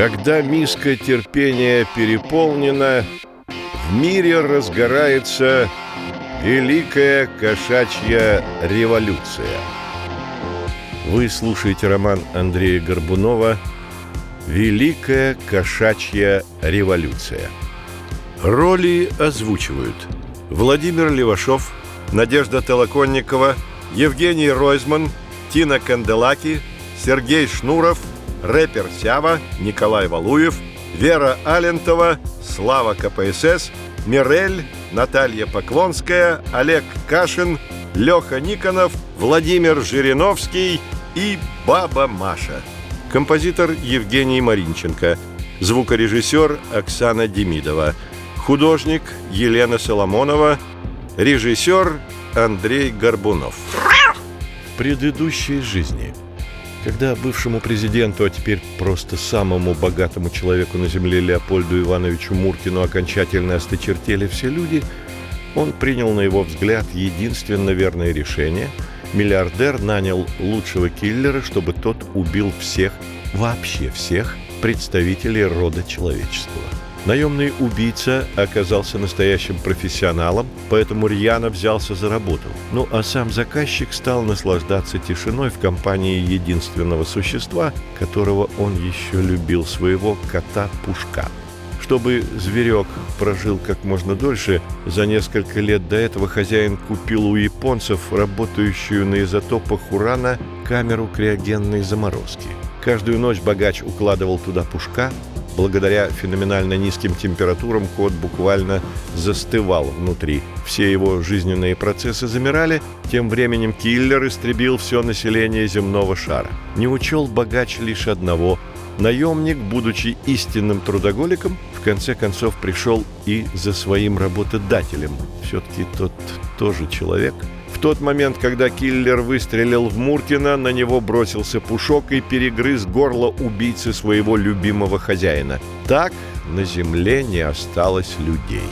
Когда миска терпения переполнена, в мире разгорается Великая кошачья революция. Вы слушаете роман Андрея Горбунова «Великая кошачья революция». Роли озвучивают Владимир Левашов, Надежда Толоконникова, Евгений Ройзман, Тина Канделаки, Сергей Шнуров, рэпер Сява, Николай Валуев, Вера Алентова, Слава КПСС, Мирель, Наталья Поклонская, Олег Кашин, Леха Никонов, Владимир Жириновский и Баба Маша. Композитор Евгений Маринченко. Звукорежиссер Оксана Демидова. Художник Елена Соломонова. Режиссер Андрей Горбунов. В предыдущей жизни – когда бывшему президенту, а теперь просто самому богатому человеку на земле Леопольду Ивановичу Муркину окончательно осточертели все люди, он принял, на его взгляд, единственно верное решение. Миллиардер нанял лучшего киллера, чтобы тот убил всех, вообще всех, представителей рода человеческого. Наемный убийца оказался настоящим профессионалом, поэтому рьяно взялся за работу. Ну а сам заказчик стал наслаждаться тишиной в компании единственного существа, которого он еще любил, своего кота-пушка. Чтобы зверек прожил как можно дольше, за несколько лет до этого хозяин купил у японцев, работающую на изотопах урана, камеру криогенной заморозки. Каждую ночь богач укладывал туда пушка, Благодаря феноменально низким температурам кот буквально застывал внутри. Все его жизненные процессы замирали, тем временем киллер истребил все население земного шара. Не учел богач лишь одного – Наемник, будучи истинным трудоголиком, в конце концов пришел и за своим работодателем. Все-таки тот тоже человек – тот момент, когда киллер выстрелил в Муркина, на него бросился Пушок и перегрыз горло убийцы своего любимого хозяина. Так на земле не осталось людей.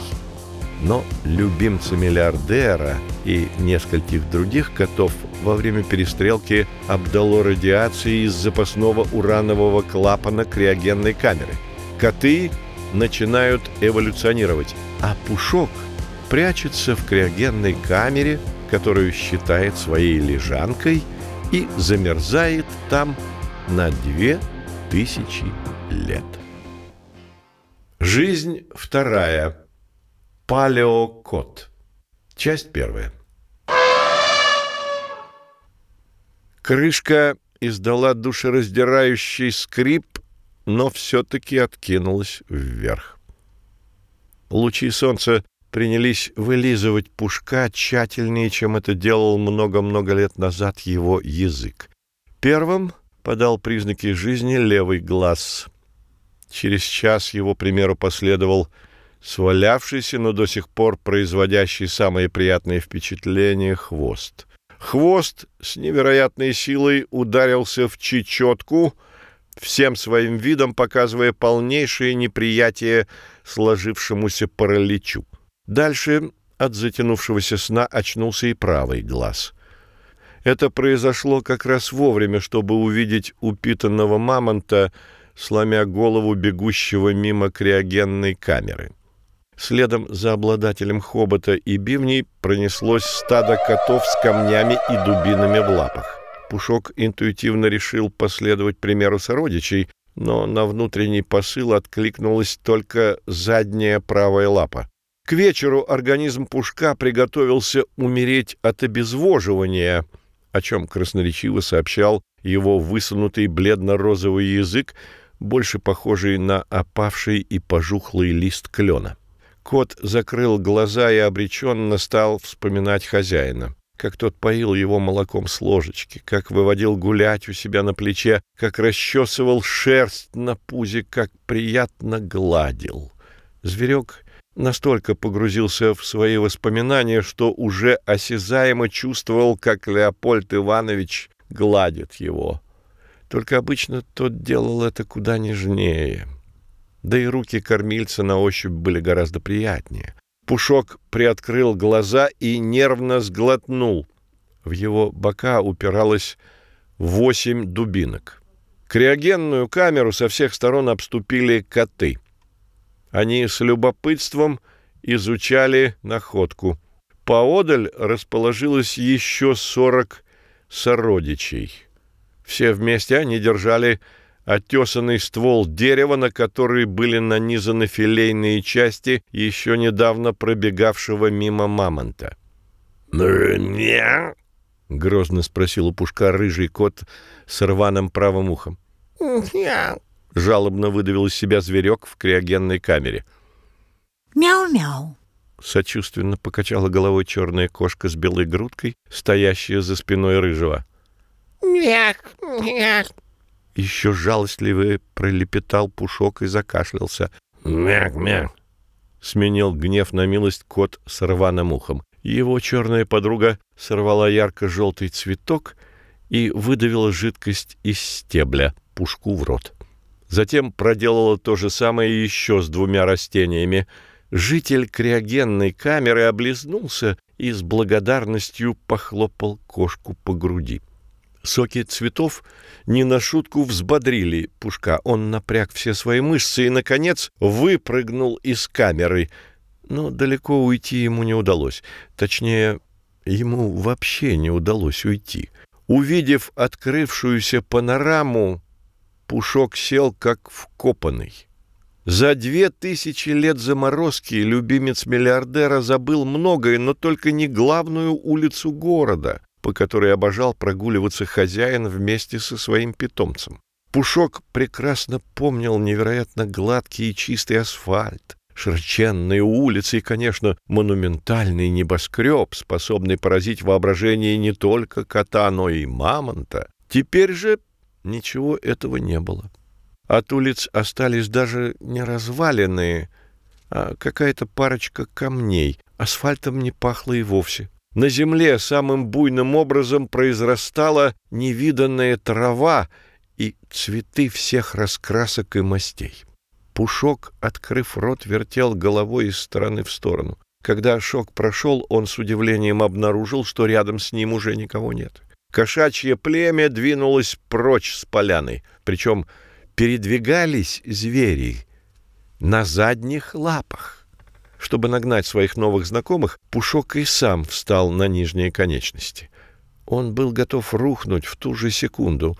Но любимца миллиардера и нескольких других котов во время перестрелки обдало радиацией из запасного уранового клапана криогенной камеры. Коты начинают эволюционировать, а Пушок прячется в криогенной камере – которую считает своей лежанкой и замерзает там на две тысячи лет. Жизнь вторая. Палеокот. Часть первая. Крышка издала душераздирающий скрип, но все-таки откинулась вверх. Лучи солнца принялись вылизывать пушка тщательнее, чем это делал много-много лет назад его язык. Первым подал признаки жизни левый глаз. Через час его примеру последовал свалявшийся, но до сих пор производящий самые приятные впечатления хвост. Хвост с невероятной силой ударился в чечетку, всем своим видом показывая полнейшее неприятие сложившемуся параличу. Дальше от затянувшегося сна очнулся и правый глаз. Это произошло как раз вовремя, чтобы увидеть упитанного мамонта, сломя голову бегущего мимо криогенной камеры. Следом за обладателем хобота и бивней пронеслось стадо котов с камнями и дубинами в лапах. Пушок интуитивно решил последовать примеру сородичей, но на внутренний посыл откликнулась только задняя правая лапа. К вечеру организм Пушка приготовился умереть от обезвоживания, о чем красноречиво сообщал его высунутый бледно-розовый язык, больше похожий на опавший и пожухлый лист клена. Кот закрыл глаза и обреченно стал вспоминать хозяина. Как тот поил его молоком с ложечки, как выводил гулять у себя на плече, как расчесывал шерсть на пузе, как приятно гладил. Зверек настолько погрузился в свои воспоминания, что уже осязаемо чувствовал, как Леопольд Иванович гладит его. Только обычно тот делал это куда нежнее. Да и руки кормильца на ощупь были гораздо приятнее. Пушок приоткрыл глаза и нервно сглотнул. В его бока упиралось восемь дубинок. Криогенную камеру со всех сторон обступили коты. Они с любопытством изучали находку. Поодаль расположилось еще сорок сородичей. Все вместе они держали отесанный ствол дерева, на который были нанизаны филейные части еще недавно пробегавшего мимо мамонта. «Меня?» — грозно спросил у пушка рыжий кот с рваным правым ухом. «Мяу!» — жалобно выдавил из себя зверек в криогенной камере. «Мяу-мяу!» — сочувственно покачала головой черная кошка с белой грудкой, стоящая за спиной рыжего. «Мяк! Мяк!» Еще жалостливый пролепетал пушок и закашлялся. «Мяк-мяк!» — сменил гнев на милость кот с рваным ухом. Его черная подруга сорвала ярко-желтый цветок и выдавила жидкость из стебля пушку в рот. Затем проделала то же самое еще с двумя растениями. Житель криогенной камеры облизнулся и с благодарностью похлопал кошку по груди. Соки цветов не на шутку взбодрили Пушка. Он напряг все свои мышцы и, наконец, выпрыгнул из камеры. Но далеко уйти ему не удалось. Точнее, ему вообще не удалось уйти. Увидев открывшуюся панораму, Пушок сел как вкопанный. За две тысячи лет заморозки любимец миллиардера забыл многое, но только не главную улицу города по которой обожал прогуливаться хозяин вместе со своим питомцем. Пушок прекрасно помнил невероятно гладкий и чистый асфальт, широченные улицы и, конечно, монументальный небоскреб, способный поразить воображение не только кота, но и мамонта. Теперь же ничего этого не было. От улиц остались даже не разваленные, а какая-то парочка камней. Асфальтом не пахло и вовсе. На земле самым буйным образом произрастала невиданная трава и цветы всех раскрасок и мастей. Пушок, открыв рот, вертел головой из стороны в сторону. Когда шок прошел, он с удивлением обнаружил, что рядом с ним уже никого нет. Кошачье племя двинулось прочь с поляны, причем передвигались звери на задних лапах. Чтобы нагнать своих новых знакомых, Пушок и сам встал на нижние конечности. Он был готов рухнуть в ту же секунду,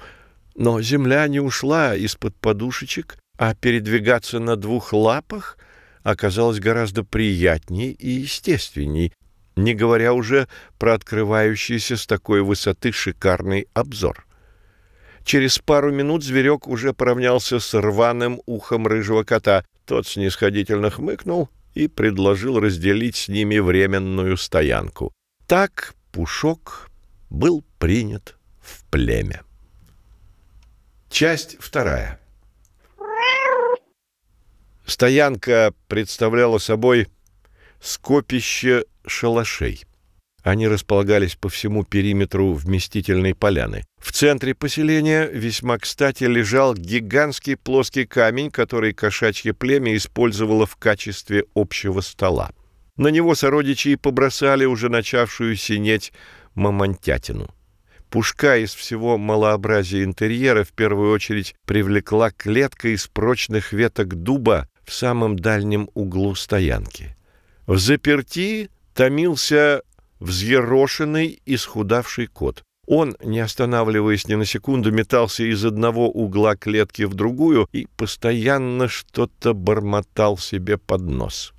но земля не ушла из-под подушечек, а передвигаться на двух лапах оказалось гораздо приятнее и естественней, не говоря уже про открывающийся с такой высоты шикарный обзор. Через пару минут зверек уже поравнялся с рваным ухом рыжего кота. Тот снисходительно хмыкнул и предложил разделить с ними временную стоянку. Так Пушок был принят в племя. Часть вторая. Стоянка представляла собой скопище шалашей. Они располагались по всему периметру вместительной поляны. В центре поселения весьма кстати лежал гигантский плоский камень, который кошачье племя использовало в качестве общего стола. На него сородичи побросали уже начавшую синеть мамонтятину. Пушка из всего малообразия интерьера в первую очередь привлекла клетка из прочных веток дуба в самом дальнем углу стоянки. В заперти томился взъерошенный, исхудавший кот. Он, не останавливаясь ни на секунду, метался из одного угла клетки в другую и постоянно что-то бормотал себе под нос.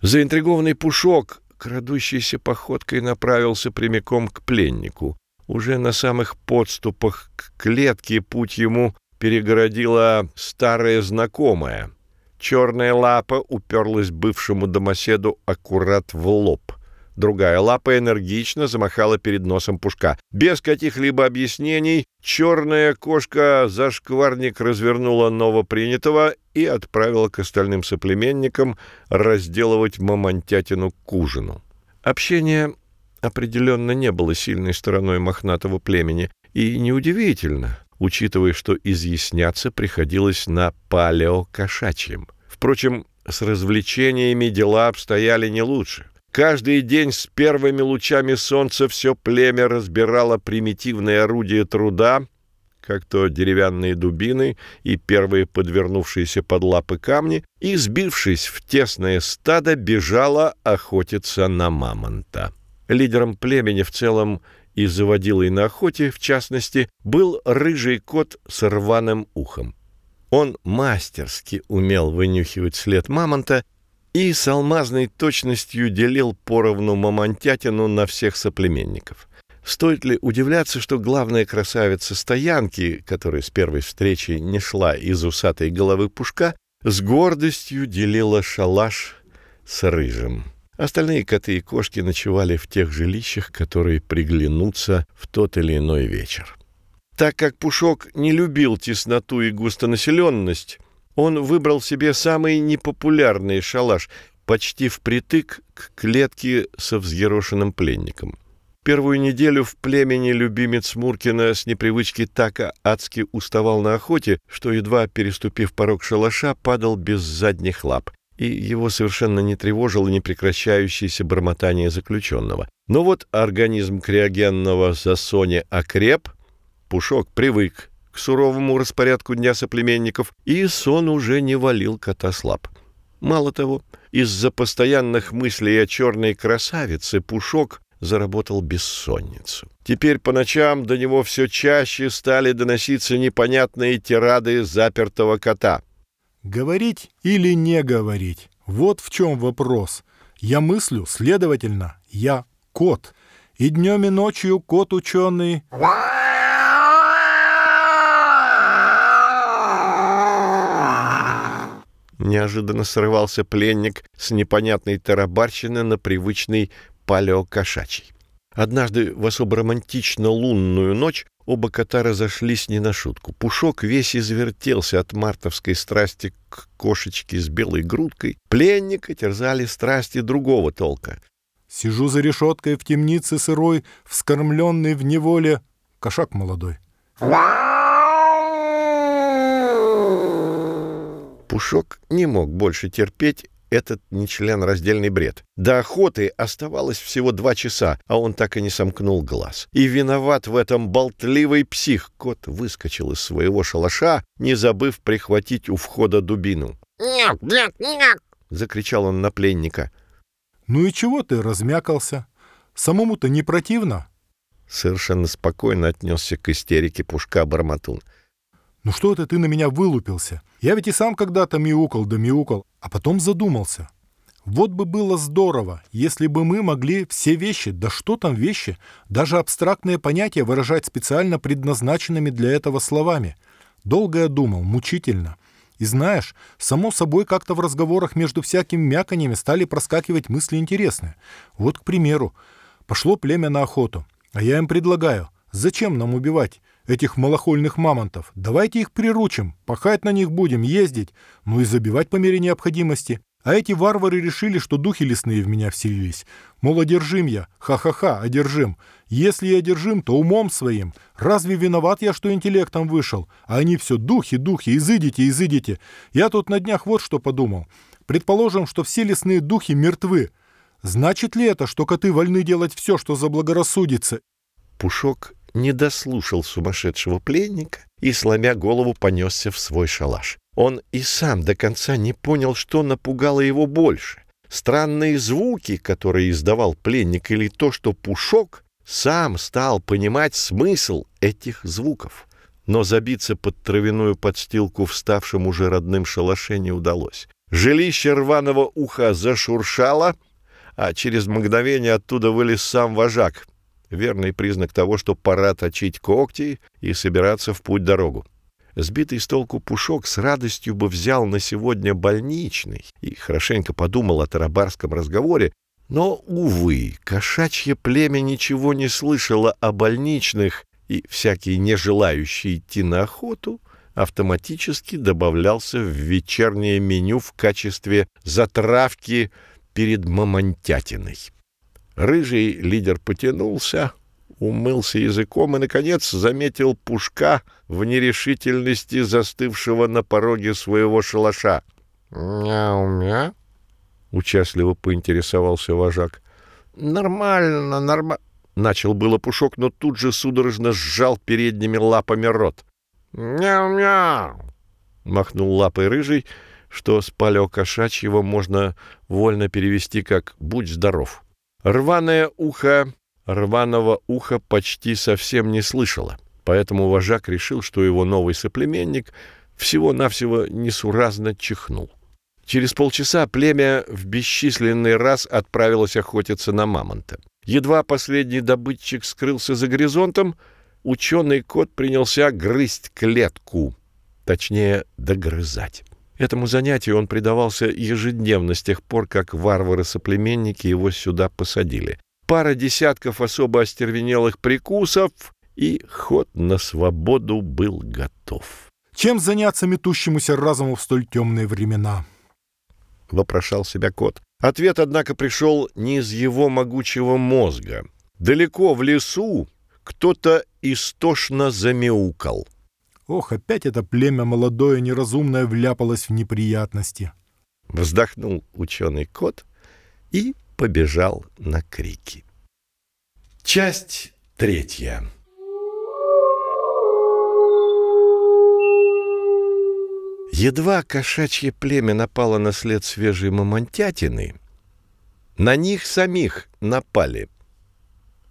Заинтригованный Пушок, крадущейся походкой, направился прямиком к пленнику. Уже на самых подступах к клетке путь ему перегородила старая знакомая. Черная лапа уперлась бывшему домоседу аккурат в лоб — Другая лапа энергично замахала перед носом пушка. Без каких-либо объяснений черная кошка-зашкварник развернула новопринятого и отправила к остальным соплеменникам разделывать мамонтятину к ужину. Общение определенно не было сильной стороной мохнатого племени, и неудивительно, учитывая, что изъясняться приходилось на палеокошачьем. Впрочем, с развлечениями дела обстояли не лучше — Каждый день с первыми лучами солнца все племя разбирало примитивные орудия труда, как то деревянные дубины и первые подвернувшиеся под лапы камни, и, сбившись в тесное стадо, бежала охотиться на мамонта. Лидером племени в целом и заводилой на охоте, в частности, был рыжий кот с рваным ухом. Он мастерски умел вынюхивать след мамонта и с алмазной точностью делил поровну мамонтятину на всех соплеменников. Стоит ли удивляться, что главная красавица стоянки, которая с первой встречи не шла из усатой головы пушка, с гордостью делила шалаш с рыжим. Остальные коты и кошки ночевали в тех жилищах, которые приглянутся в тот или иной вечер. Так как Пушок не любил тесноту и густонаселенность, он выбрал себе самый непопулярный шалаш, почти впритык к клетке со взъерошенным пленником. Первую неделю в племени любимец Муркина с непривычки так адски уставал на охоте, что, едва переступив порог шалаша, падал без задних лап и его совершенно не тревожило непрекращающееся бормотание заключенного. Но вот организм криогенного засони окреп, Пушок привык к суровому распорядку дня соплеменников, и сон уже не валил кота слаб. Мало того, из-за постоянных мыслей о черной красавице Пушок заработал бессонницу. Теперь по ночам до него все чаще стали доноситься непонятные тирады запертого кота. Говорить или не говорить? Вот в чем вопрос. Я мыслю, следовательно, я кот. И днем и ночью кот ученый... Неожиданно срывался пленник с непонятной тарабарщины на привычный палеокошачий. Однажды в особо романтично лунную ночь Оба кота разошлись не на шутку. Пушок весь извертелся от мартовской страсти к кошечке с белой грудкой. Пленника терзали страсти другого толка. Сижу за решеткой в темнице сырой, вскормленный в неволе кошак молодой. Пушок не мог больше терпеть этот нечленораздельный бред. До охоты оставалось всего два часа, а он так и не сомкнул глаз. И виноват в этом болтливый псих. Кот выскочил из своего шалаша, не забыв прихватить у входа дубину. Нет, нет, нет! закричал он на пленника. «Ну и чего ты размякался? Самому-то не противно?» Совершенно спокойно отнесся к истерике Пушка Барматун. «Ну что это ты на меня вылупился? Я ведь и сам когда-то мяукал да мяукал, а потом задумался. Вот бы было здорово, если бы мы могли все вещи, да что там вещи, даже абстрактные понятия выражать специально предназначенными для этого словами. Долго я думал, мучительно. И знаешь, само собой как-то в разговорах между всякими мяканьями стали проскакивать мысли интересные. Вот, к примеру, пошло племя на охоту, а я им предлагаю, зачем нам убивать? Этих малохольных мамонтов. Давайте их приручим, пахать на них будем, ездить, ну и забивать по мере необходимости. А эти варвары решили, что духи лесные в меня вселились. Мол, одержим я, ха-ха-ха, одержим. Если я одержим, то умом своим. Разве виноват я, что интеллектом вышел? А они все духи, духи, изыдите, изыдите. Я тут на днях вот что подумал. Предположим, что все лесные духи мертвы. Значит ли это, что коты вольны делать все, что заблагорассудится? Пушок не дослушал сумасшедшего пленника и, сломя голову, понесся в свой шалаш. Он и сам до конца не понял, что напугало его больше. Странные звуки, которые издавал пленник, или то, что Пушок сам стал понимать смысл этих звуков. Но забиться под травяную подстилку в ставшем уже родным шалаше не удалось. Жилище рваного уха зашуршало, а через мгновение оттуда вылез сам вожак — верный признак того, что пора точить когти и собираться в путь-дорогу. Сбитый с толку Пушок с радостью бы взял на сегодня больничный и хорошенько подумал о тарабарском разговоре, но, увы, кошачье племя ничего не слышало о больничных, и всякий, не желающий идти на охоту, автоматически добавлялся в вечернее меню в качестве затравки перед мамонтятиной. Рыжий лидер потянулся, умылся языком и, наконец, заметил пушка в нерешительности застывшего на пороге своего шалаша. «Мяу-мяу», — участливо поинтересовался вожак. «Нормально, нормально». Начал было пушок, но тут же судорожно сжал передними лапами рот. Мяу-мяу. Махнул лапой рыжий, что с палеокошачьего можно вольно перевести как «будь здоров». Рваное ухо рваного уха почти совсем не слышало, поэтому вожак решил, что его новый соплеменник всего-навсего несуразно чихнул. Через полчаса племя в бесчисленный раз отправилось охотиться на мамонта. Едва последний добытчик скрылся за горизонтом, ученый кот принялся грызть клетку, точнее, догрызать. Этому занятию он предавался ежедневно с тех пор, как варвары-соплеменники его сюда посадили. Пара десятков особо остервенелых прикусов, и ход на свободу был готов. Чем заняться метущемуся разуму в столь темные времена? — вопрошал себя кот. Ответ, однако, пришел не из его могучего мозга. Далеко в лесу кто-то истошно замяукал. Ох, опять это племя молодое неразумное вляпалось в неприятности. Вздохнул ученый кот и побежал на крики. Часть третья. Едва кошачье племя напало на след свежей мамонтятины, на них самих напали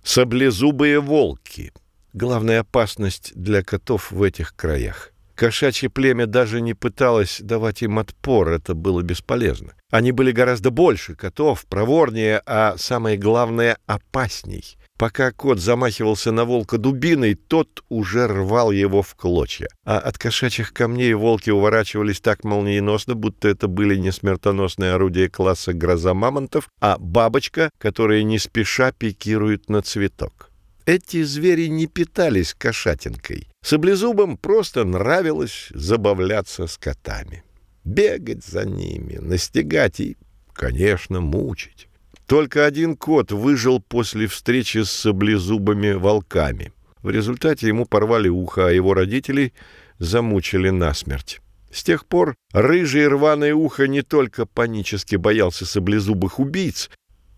саблезубые волки. Главная опасность для котов в этих краях. Кошачье племя даже не пыталось давать им отпор, это было бесполезно. Они были гораздо больше котов, проворнее, а самое главное — опасней. Пока кот замахивался на волка дубиной, тот уже рвал его в клочья. А от кошачьих камней волки уворачивались так молниеносно, будто это были не смертоносные орудия класса гроза мамонтов, а бабочка, которая не спеша пикирует на цветок. Эти звери не питались кошатинкой. Саблезубам просто нравилось забавляться с котами. Бегать за ними, настигать и, конечно, мучить. Только один кот выжил после встречи с саблезубыми волками. В результате ему порвали ухо, а его родителей замучили насмерть. С тех пор рыжий рваное ухо не только панически боялся саблезубых убийц,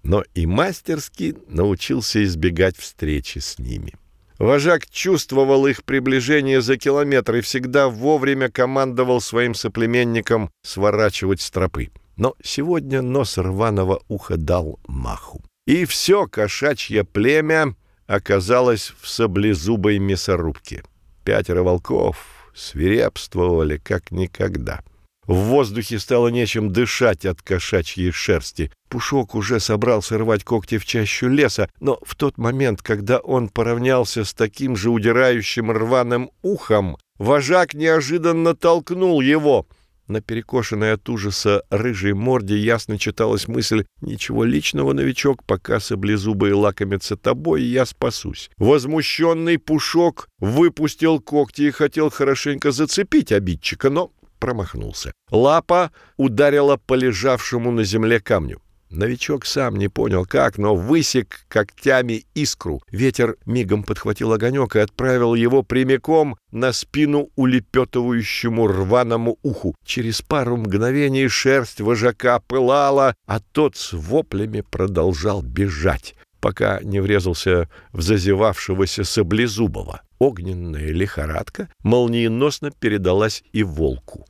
но и мастерски научился избегать встречи с ними. Вожак чувствовал их приближение за километр и всегда вовремя командовал своим соплеменникам сворачивать с тропы. Но сегодня нос рваного уха дал маху. И все кошачье племя оказалось в саблезубой мясорубке. Пятеро волков свирепствовали как никогда. В воздухе стало нечем дышать от кошачьей шерсти. Пушок уже собрался рвать когти в чащу леса, но в тот момент, когда он поравнялся с таким же удирающим рваным ухом, вожак неожиданно толкнул его — на перекошенной от ужаса рыжей морде ясно читалась мысль «Ничего личного, новичок, пока саблезубые лакомятся тобой, я спасусь». Возмущенный Пушок выпустил когти и хотел хорошенько зацепить обидчика, но промахнулся. Лапа ударила по лежавшему на земле камню. Новичок сам не понял как, но высек когтями искру. Ветер мигом подхватил огонек и отправил его прямиком на спину улепетывающему рваному уху. Через пару мгновений шерсть вожака пылала, а тот с воплями продолжал бежать, пока не врезался в зазевавшегося саблезубого. Огненная лихорадка молниеносно передалась и волку.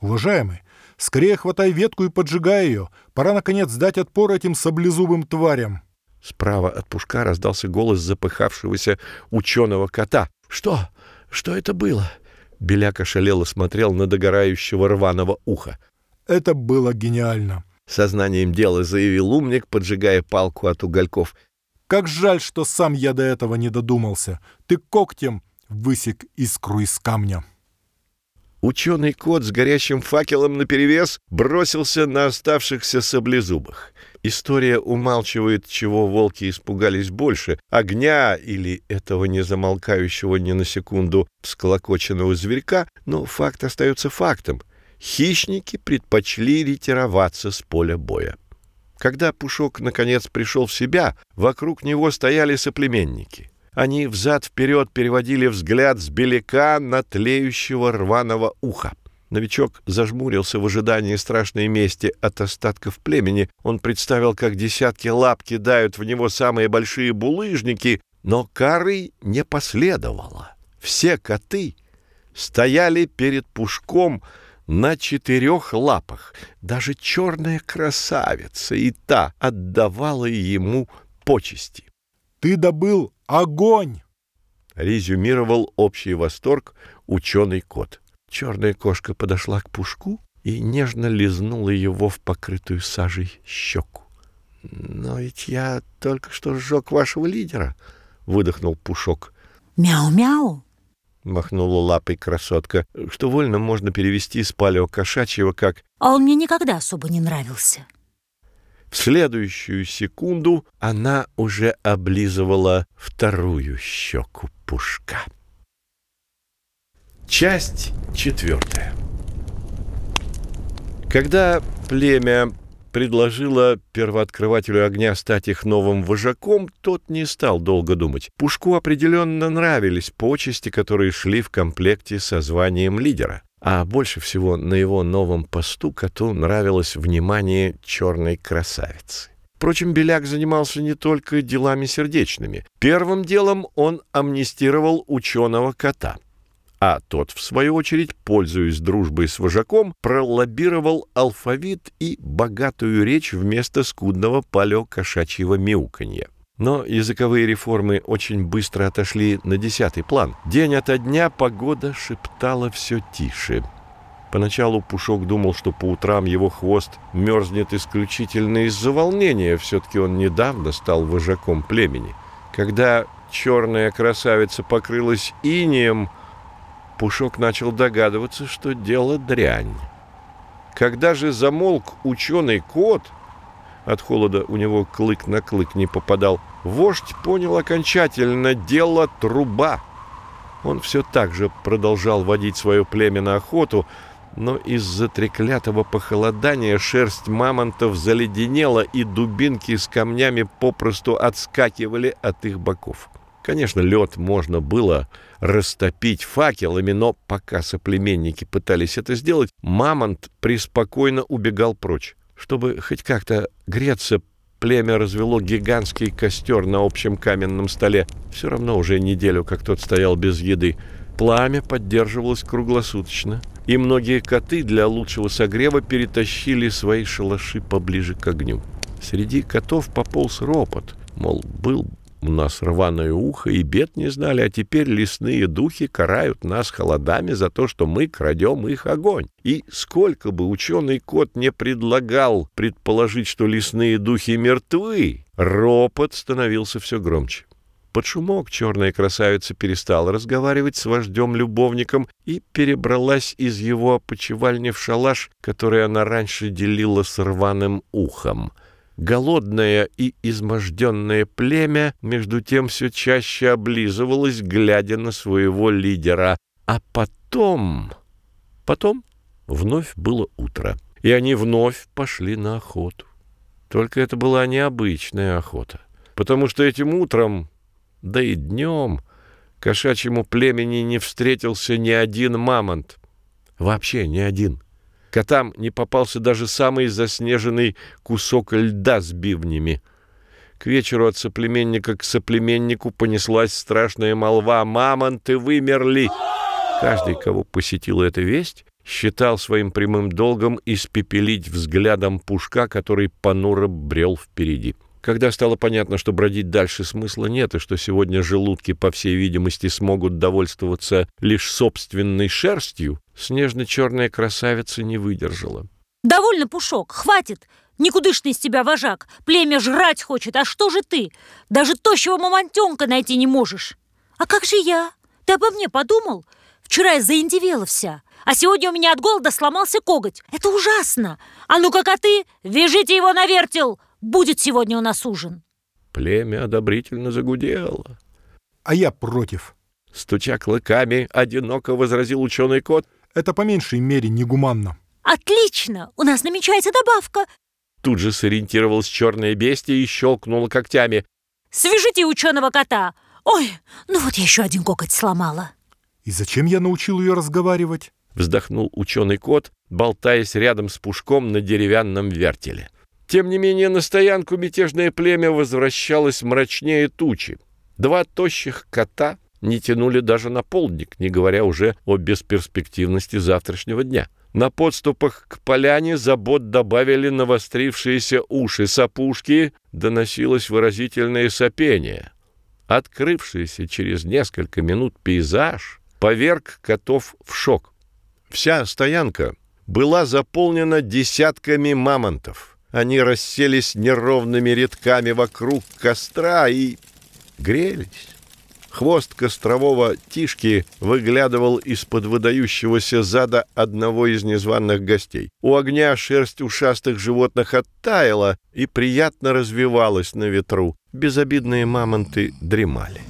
Уважаемый, Скорее хватай ветку и поджигай ее. Пора, наконец, дать отпор этим саблезубым тварям. Справа от пушка раздался голос запыхавшегося ученого кота. «Что? Что это было?» Беляка шалело смотрел на догорающего рваного уха. «Это было гениально!» Сознанием дела заявил умник, поджигая палку от угольков. «Как жаль, что сам я до этого не додумался. Ты когтем высек искру из камня». Ученый кот с горящим факелом наперевес бросился на оставшихся саблезубых. История умалчивает, чего волки испугались больше — огня или этого незамолкающего ни на секунду всклокоченного зверька, но факт остается фактом. Хищники предпочли ретироваться с поля боя. Когда Пушок наконец пришел в себя, вокруг него стояли соплеменники — они взад-вперед переводили взгляд с беляка на тлеющего рваного уха. Новичок зажмурился в ожидании страшной мести от остатков племени. Он представил, как десятки лап кидают в него самые большие булыжники, но кары не последовало. Все коты стояли перед Пушком на четырех лапах. Даже черная красавица и та отдавала ему почести. Ты добыл огонь! Резюмировал общий восторг ученый кот. Черная кошка подошла к Пушку и нежно лизнула его в покрытую сажей щеку. «Но ведь я только что сжег вашего лидера», — выдохнул Пушок. Мяу-мяу. Махнула лапой красотка, что вольно можно перевести с палеокошачьего как А он мне никогда особо не нравился. В следующую секунду она уже облизывала вторую щеку Пушка. Часть четвертая. Когда племя предложило первооткрывателю огня стать их новым вожаком, тот не стал долго думать. Пушку определенно нравились почести, которые шли в комплекте со званием лидера. А больше всего на его новом посту коту нравилось внимание черной красавицы. Впрочем, Беляк занимался не только делами сердечными. Первым делом он амнистировал ученого кота — а тот, в свою очередь, пользуясь дружбой с вожаком, пролоббировал алфавит и богатую речь вместо скудного палеокошачьего мяуканья. Но языковые реформы очень быстро отошли на десятый план. День ото дня погода шептала все тише. Поначалу Пушок думал, что по утрам его хвост мерзнет исключительно из-за волнения. Все-таки он недавно стал вожаком племени. Когда черная красавица покрылась инеем, Пушок начал догадываться, что дело дрянь. Когда же замолк ученый кот, от холода у него клык на клык не попадал, вождь понял окончательно дело труба. Он все так же продолжал водить свое племя на охоту, но из-за треклятого похолодания шерсть мамонтов заледенела, и дубинки с камнями попросту отскакивали от их боков. Конечно, лед можно было растопить факелами, но пока соплеменники пытались это сделать, мамонт преспокойно убегал прочь. Чтобы хоть как-то греться, племя развело гигантский костер на общем каменном столе. Все равно уже неделю, как тот стоял без еды. Пламя поддерживалось круглосуточно, и многие коты для лучшего согрева перетащили свои шалаши поближе к огню. Среди котов пополз ропот, мол, был у нас рваное ухо и бед не знали, а теперь лесные духи карают нас холодами за то, что мы крадем их огонь. И сколько бы ученый кот не предлагал предположить, что лесные духи мертвы, ропот становился все громче. Под шумок черная красавица перестала разговаривать с вождем-любовником и перебралась из его опочивальни в шалаш, который она раньше делила с рваным ухом — Голодное и изможденное племя, между тем, все чаще облизывалось, глядя на своего лидера. А потом... Потом вновь было утро, и они вновь пошли на охоту. Только это была необычная охота, потому что этим утром, да и днем, кошачьему племени не встретился ни один мамонт. Вообще ни один. — Котам не попался даже самый заснеженный кусок льда с бивнями. К вечеру от соплеменника к соплеменнику понеслась страшная молва «Мамонты вымерли!». Каждый, кого посетила эта весть, считал своим прямым долгом испепелить взглядом пушка, который понуро брел впереди. Когда стало понятно, что бродить дальше смысла нет, и что сегодня желудки, по всей видимости, смогут довольствоваться лишь собственной шерстью, снежно-черная красавица не выдержала. Довольно, Пушок, хватит. Никудышный из тебя вожак. Племя жрать хочет, а что же ты? Даже тощего мамонтенка найти не можешь. А как же я? Ты обо мне подумал? Вчера я заиндивела вся, а сегодня у меня от голода сломался коготь. Это ужасно. А ну-ка, коты, вяжите его на вертел. Будет сегодня у нас ужин. Племя одобрительно загудело. А я против. Стуча клыками, одиноко возразил ученый кот. Это по меньшей мере негуманно. Отлично! У нас намечается добавка. Тут же сориентировалась черное бестия и щелкнула когтями. Свяжите ученого кота. Ой, ну вот я еще один коготь сломала. И зачем я научил ее разговаривать? Вздохнул ученый кот, болтаясь рядом с пушком на деревянном вертеле. Тем не менее, на стоянку мятежное племя возвращалось мрачнее тучи. Два тощих кота не тянули даже на полдник, не говоря уже о бесперспективности завтрашнего дня. На подступах к поляне забот добавили навострившиеся уши сапушки, доносилось выразительное сопение. Открывшийся через несколько минут пейзаж поверг котов в шок. Вся стоянка была заполнена десятками мамонтов. Они расселись неровными рядками вокруг костра и грелись. Хвост кострового тишки выглядывал из-под выдающегося зада одного из незваных гостей. У огня шерсть ушастых животных оттаяла и приятно развивалась на ветру. Безобидные мамонты дремали.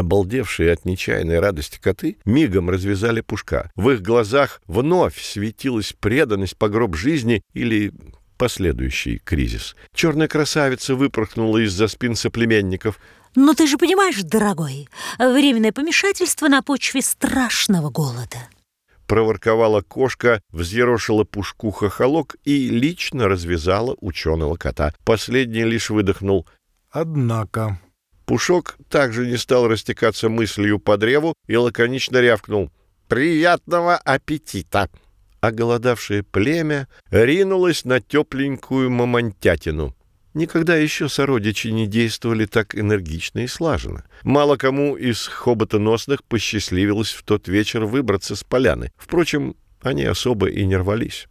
Обалдевшие от нечаянной радости коты мигом развязали пушка. В их глазах вновь светилась преданность по гроб жизни или последующий кризис. Черная красавица выпорхнула из-за спин соплеменников. Но ты же понимаешь, дорогой, временное помешательство на почве страшного голода. Проворковала кошка, взъерошила пушку хохолок и лично развязала ученого кота. Последний лишь выдохнул. Однако... Пушок также не стал растекаться мыслью по древу и лаконично рявкнул. «Приятного аппетита!» Оголодавшее племя ринулось на тепленькую мамонтятину. Никогда еще сородичи не действовали так энергично и слаженно. Мало кому из хоботоносных посчастливилось в тот вечер выбраться с поляны. Впрочем, они особо и не рвались.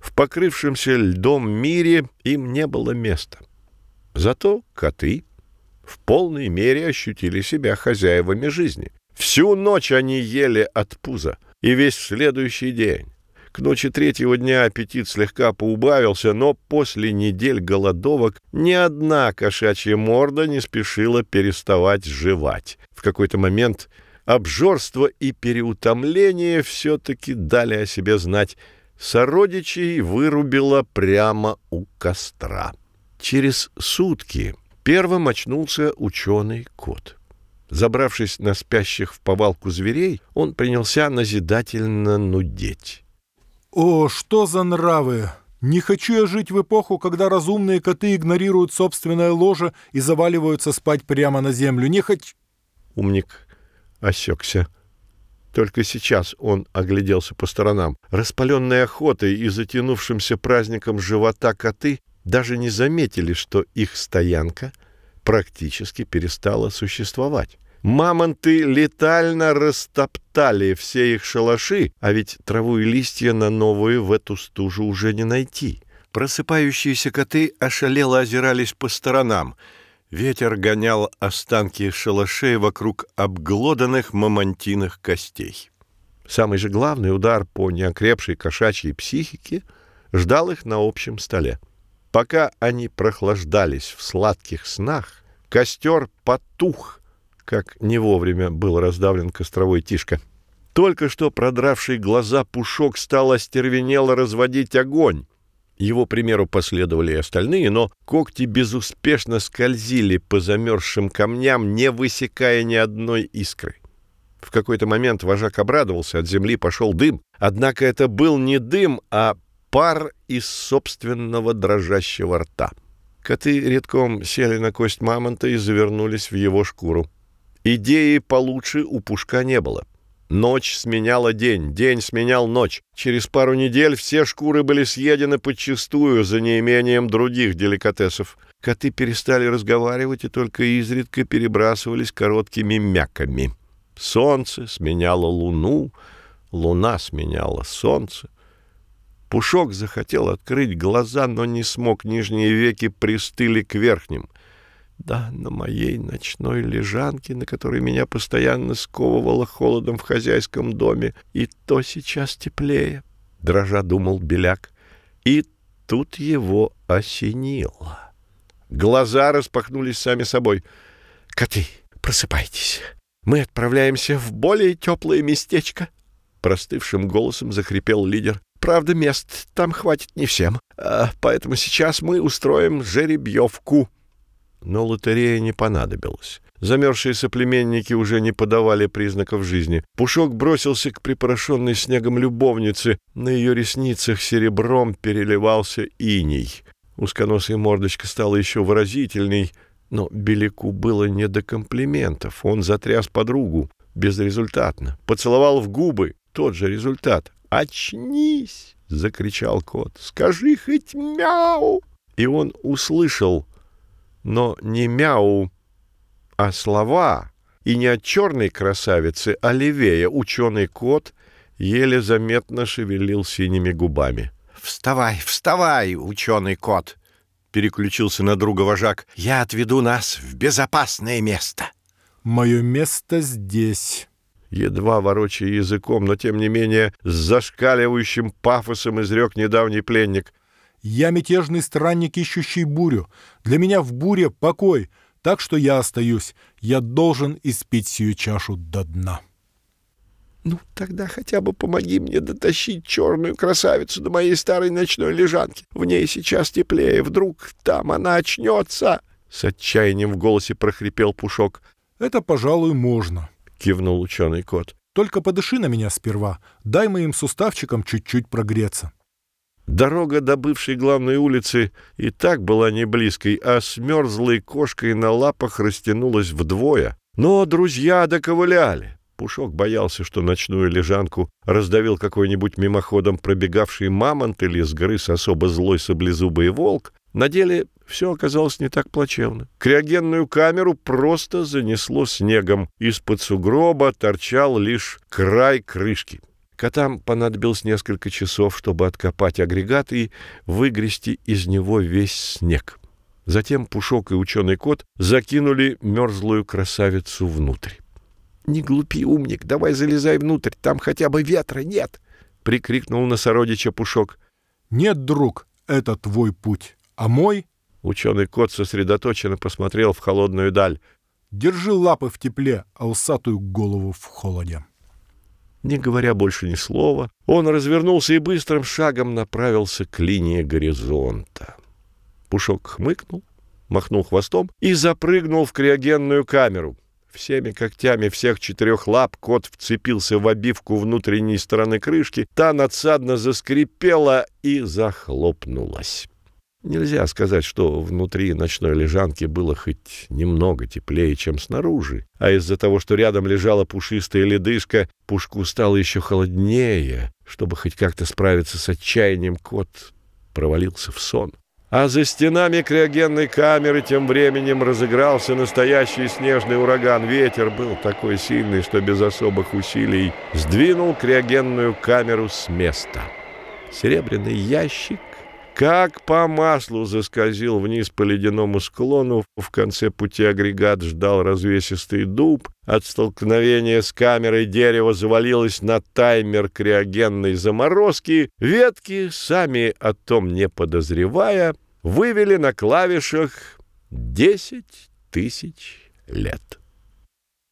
В покрывшемся льдом мире им не было места. Зато коты в полной мере ощутили себя хозяевами жизни. Всю ночь они ели от пуза, и весь следующий день. К ночи третьего дня аппетит слегка поубавился, но после недель голодовок ни одна кошачья морда не спешила переставать жевать. В какой-то момент обжорство и переутомление все-таки дали о себе знать. Сородичей вырубило прямо у костра. Через сутки Первым очнулся ученый кот. Забравшись на спящих в повалку зверей, он принялся назидательно нудеть. О, что за нравы! Не хочу я жить в эпоху, когда разумные коты игнорируют собственное ложе и заваливаются спать прямо на землю. Не хочу... Умник осекся. Только сейчас он огляделся по сторонам. Распаленной охотой и затянувшимся праздником живота коты даже не заметили, что их стоянка практически перестала существовать. Мамонты летально растоптали все их шалаши, а ведь траву и листья на новую в эту стужу уже не найти. Просыпающиеся коты ошалело озирались по сторонам. Ветер гонял останки шалашей вокруг обглоданных мамонтиных костей. Самый же главный удар по неокрепшей кошачьей психике ждал их на общем столе. Пока они прохлаждались в сладких снах, костер потух, как не вовремя был раздавлен костровой тишка. Только что продравший глаза пушок стал остервенело разводить огонь. Его примеру последовали и остальные, но когти безуспешно скользили по замерзшим камням, не высекая ни одной искры. В какой-то момент вожак обрадовался, от земли пошел дым. Однако это был не дым, а пар из собственного дрожащего рта. Коты редком сели на кость мамонта и завернулись в его шкуру. Идеи получше у Пушка не было. Ночь сменяла день, день сменял ночь. Через пару недель все шкуры были съедены подчистую за неимением других деликатесов. Коты перестали разговаривать и только изредка перебрасывались короткими мяками. Солнце сменяло луну, луна сменяла солнце. Пушок захотел открыть глаза, но не смог. Нижние веки пристыли к верхним. Да, на моей ночной лежанке, на которой меня постоянно сковывало холодом в хозяйском доме, и то сейчас теплее, — дрожа думал Беляк. И тут его осенило. Глаза распахнулись сами собой. «Коты, просыпайтесь. Мы отправляемся в более теплое местечко», — простывшим голосом захрипел лидер. Правда, мест там хватит не всем, а, поэтому сейчас мы устроим жеребьевку». Но лотерея не понадобилась. Замерзшие соплеменники уже не подавали признаков жизни. Пушок бросился к припорошенной снегом любовнице. На ее ресницах серебром переливался иней. Узконосая мордочка стала еще выразительней. Но Беляку было не до комплиментов. Он затряс подругу безрезультатно. Поцеловал в губы. Тот же результат. «Очнись!» — закричал кот. «Скажи хоть мяу!» И он услышал, но не мяу, а слова. И не от черной красавицы, а левее ученый кот еле заметно шевелил синими губами. «Вставай, вставай, ученый кот!» — переключился на друга вожак. «Я отведу нас в безопасное место!» Мое место здесь. Едва ворочая языком, но тем не менее с зашкаливающим пафосом изрек недавний пленник. Я мятежный странник, ищущий бурю. Для меня в буре покой, так что я остаюсь. Я должен испить сию чашу до дна. «Ну, тогда хотя бы помоги мне дотащить черную красавицу до моей старой ночной лежанки. В ней сейчас теплее, вдруг там она очнется!» С отчаянием в голосе прохрипел Пушок. Это, пожалуй, можно. — кивнул ученый кот. Только подыши на меня сперва. Дай моим суставчикам чуть-чуть прогреться. Дорога до бывшей главной улицы и так была не близкой, а с мерзлой кошкой на лапах растянулась вдвое. Но друзья доковыляли. Пушок боялся, что ночную лежанку раздавил какой-нибудь мимоходом пробегавший мамонт или сгрыз особо злой саблезубый волк. На деле все оказалось не так плачевно. Криогенную камеру просто занесло снегом. Из-под сугроба торчал лишь край крышки. Котам понадобилось несколько часов, чтобы откопать агрегат и выгрести из него весь снег. Затем Пушок и ученый кот закинули мерзлую красавицу внутрь. «Не глупи, умник, давай залезай внутрь, там хотя бы ветра нет!» — прикрикнул на сородича Пушок. «Нет, друг, это твой путь, а мой...» Ученый кот сосредоточенно посмотрел в холодную даль. «Держи лапы в тепле, а усатую голову в холоде». Не говоря больше ни слова, он развернулся и быстрым шагом направился к линии горизонта. Пушок хмыкнул, махнул хвостом и запрыгнул в криогенную камеру — Всеми когтями всех четырех лап кот вцепился в обивку внутренней стороны крышки, та надсадно заскрипела и захлопнулась. Нельзя сказать, что внутри ночной лежанки было хоть немного теплее, чем снаружи, а из-за того, что рядом лежала пушистая ледышка, пушку стало еще холоднее. Чтобы хоть как-то справиться с отчаянием, кот провалился в сон. А за стенами криогенной камеры тем временем разыгрался настоящий снежный ураган. Ветер был такой сильный, что без особых усилий сдвинул криогенную камеру с места. Серебряный ящик как по маслу заскользил вниз по ледяному склону, в конце пути агрегат ждал развесистый дуб. От столкновения с камерой дерево завалилось на таймер криогенной заморозки. Ветки, сами о том не подозревая, вывели на клавишах десять тысяч лет.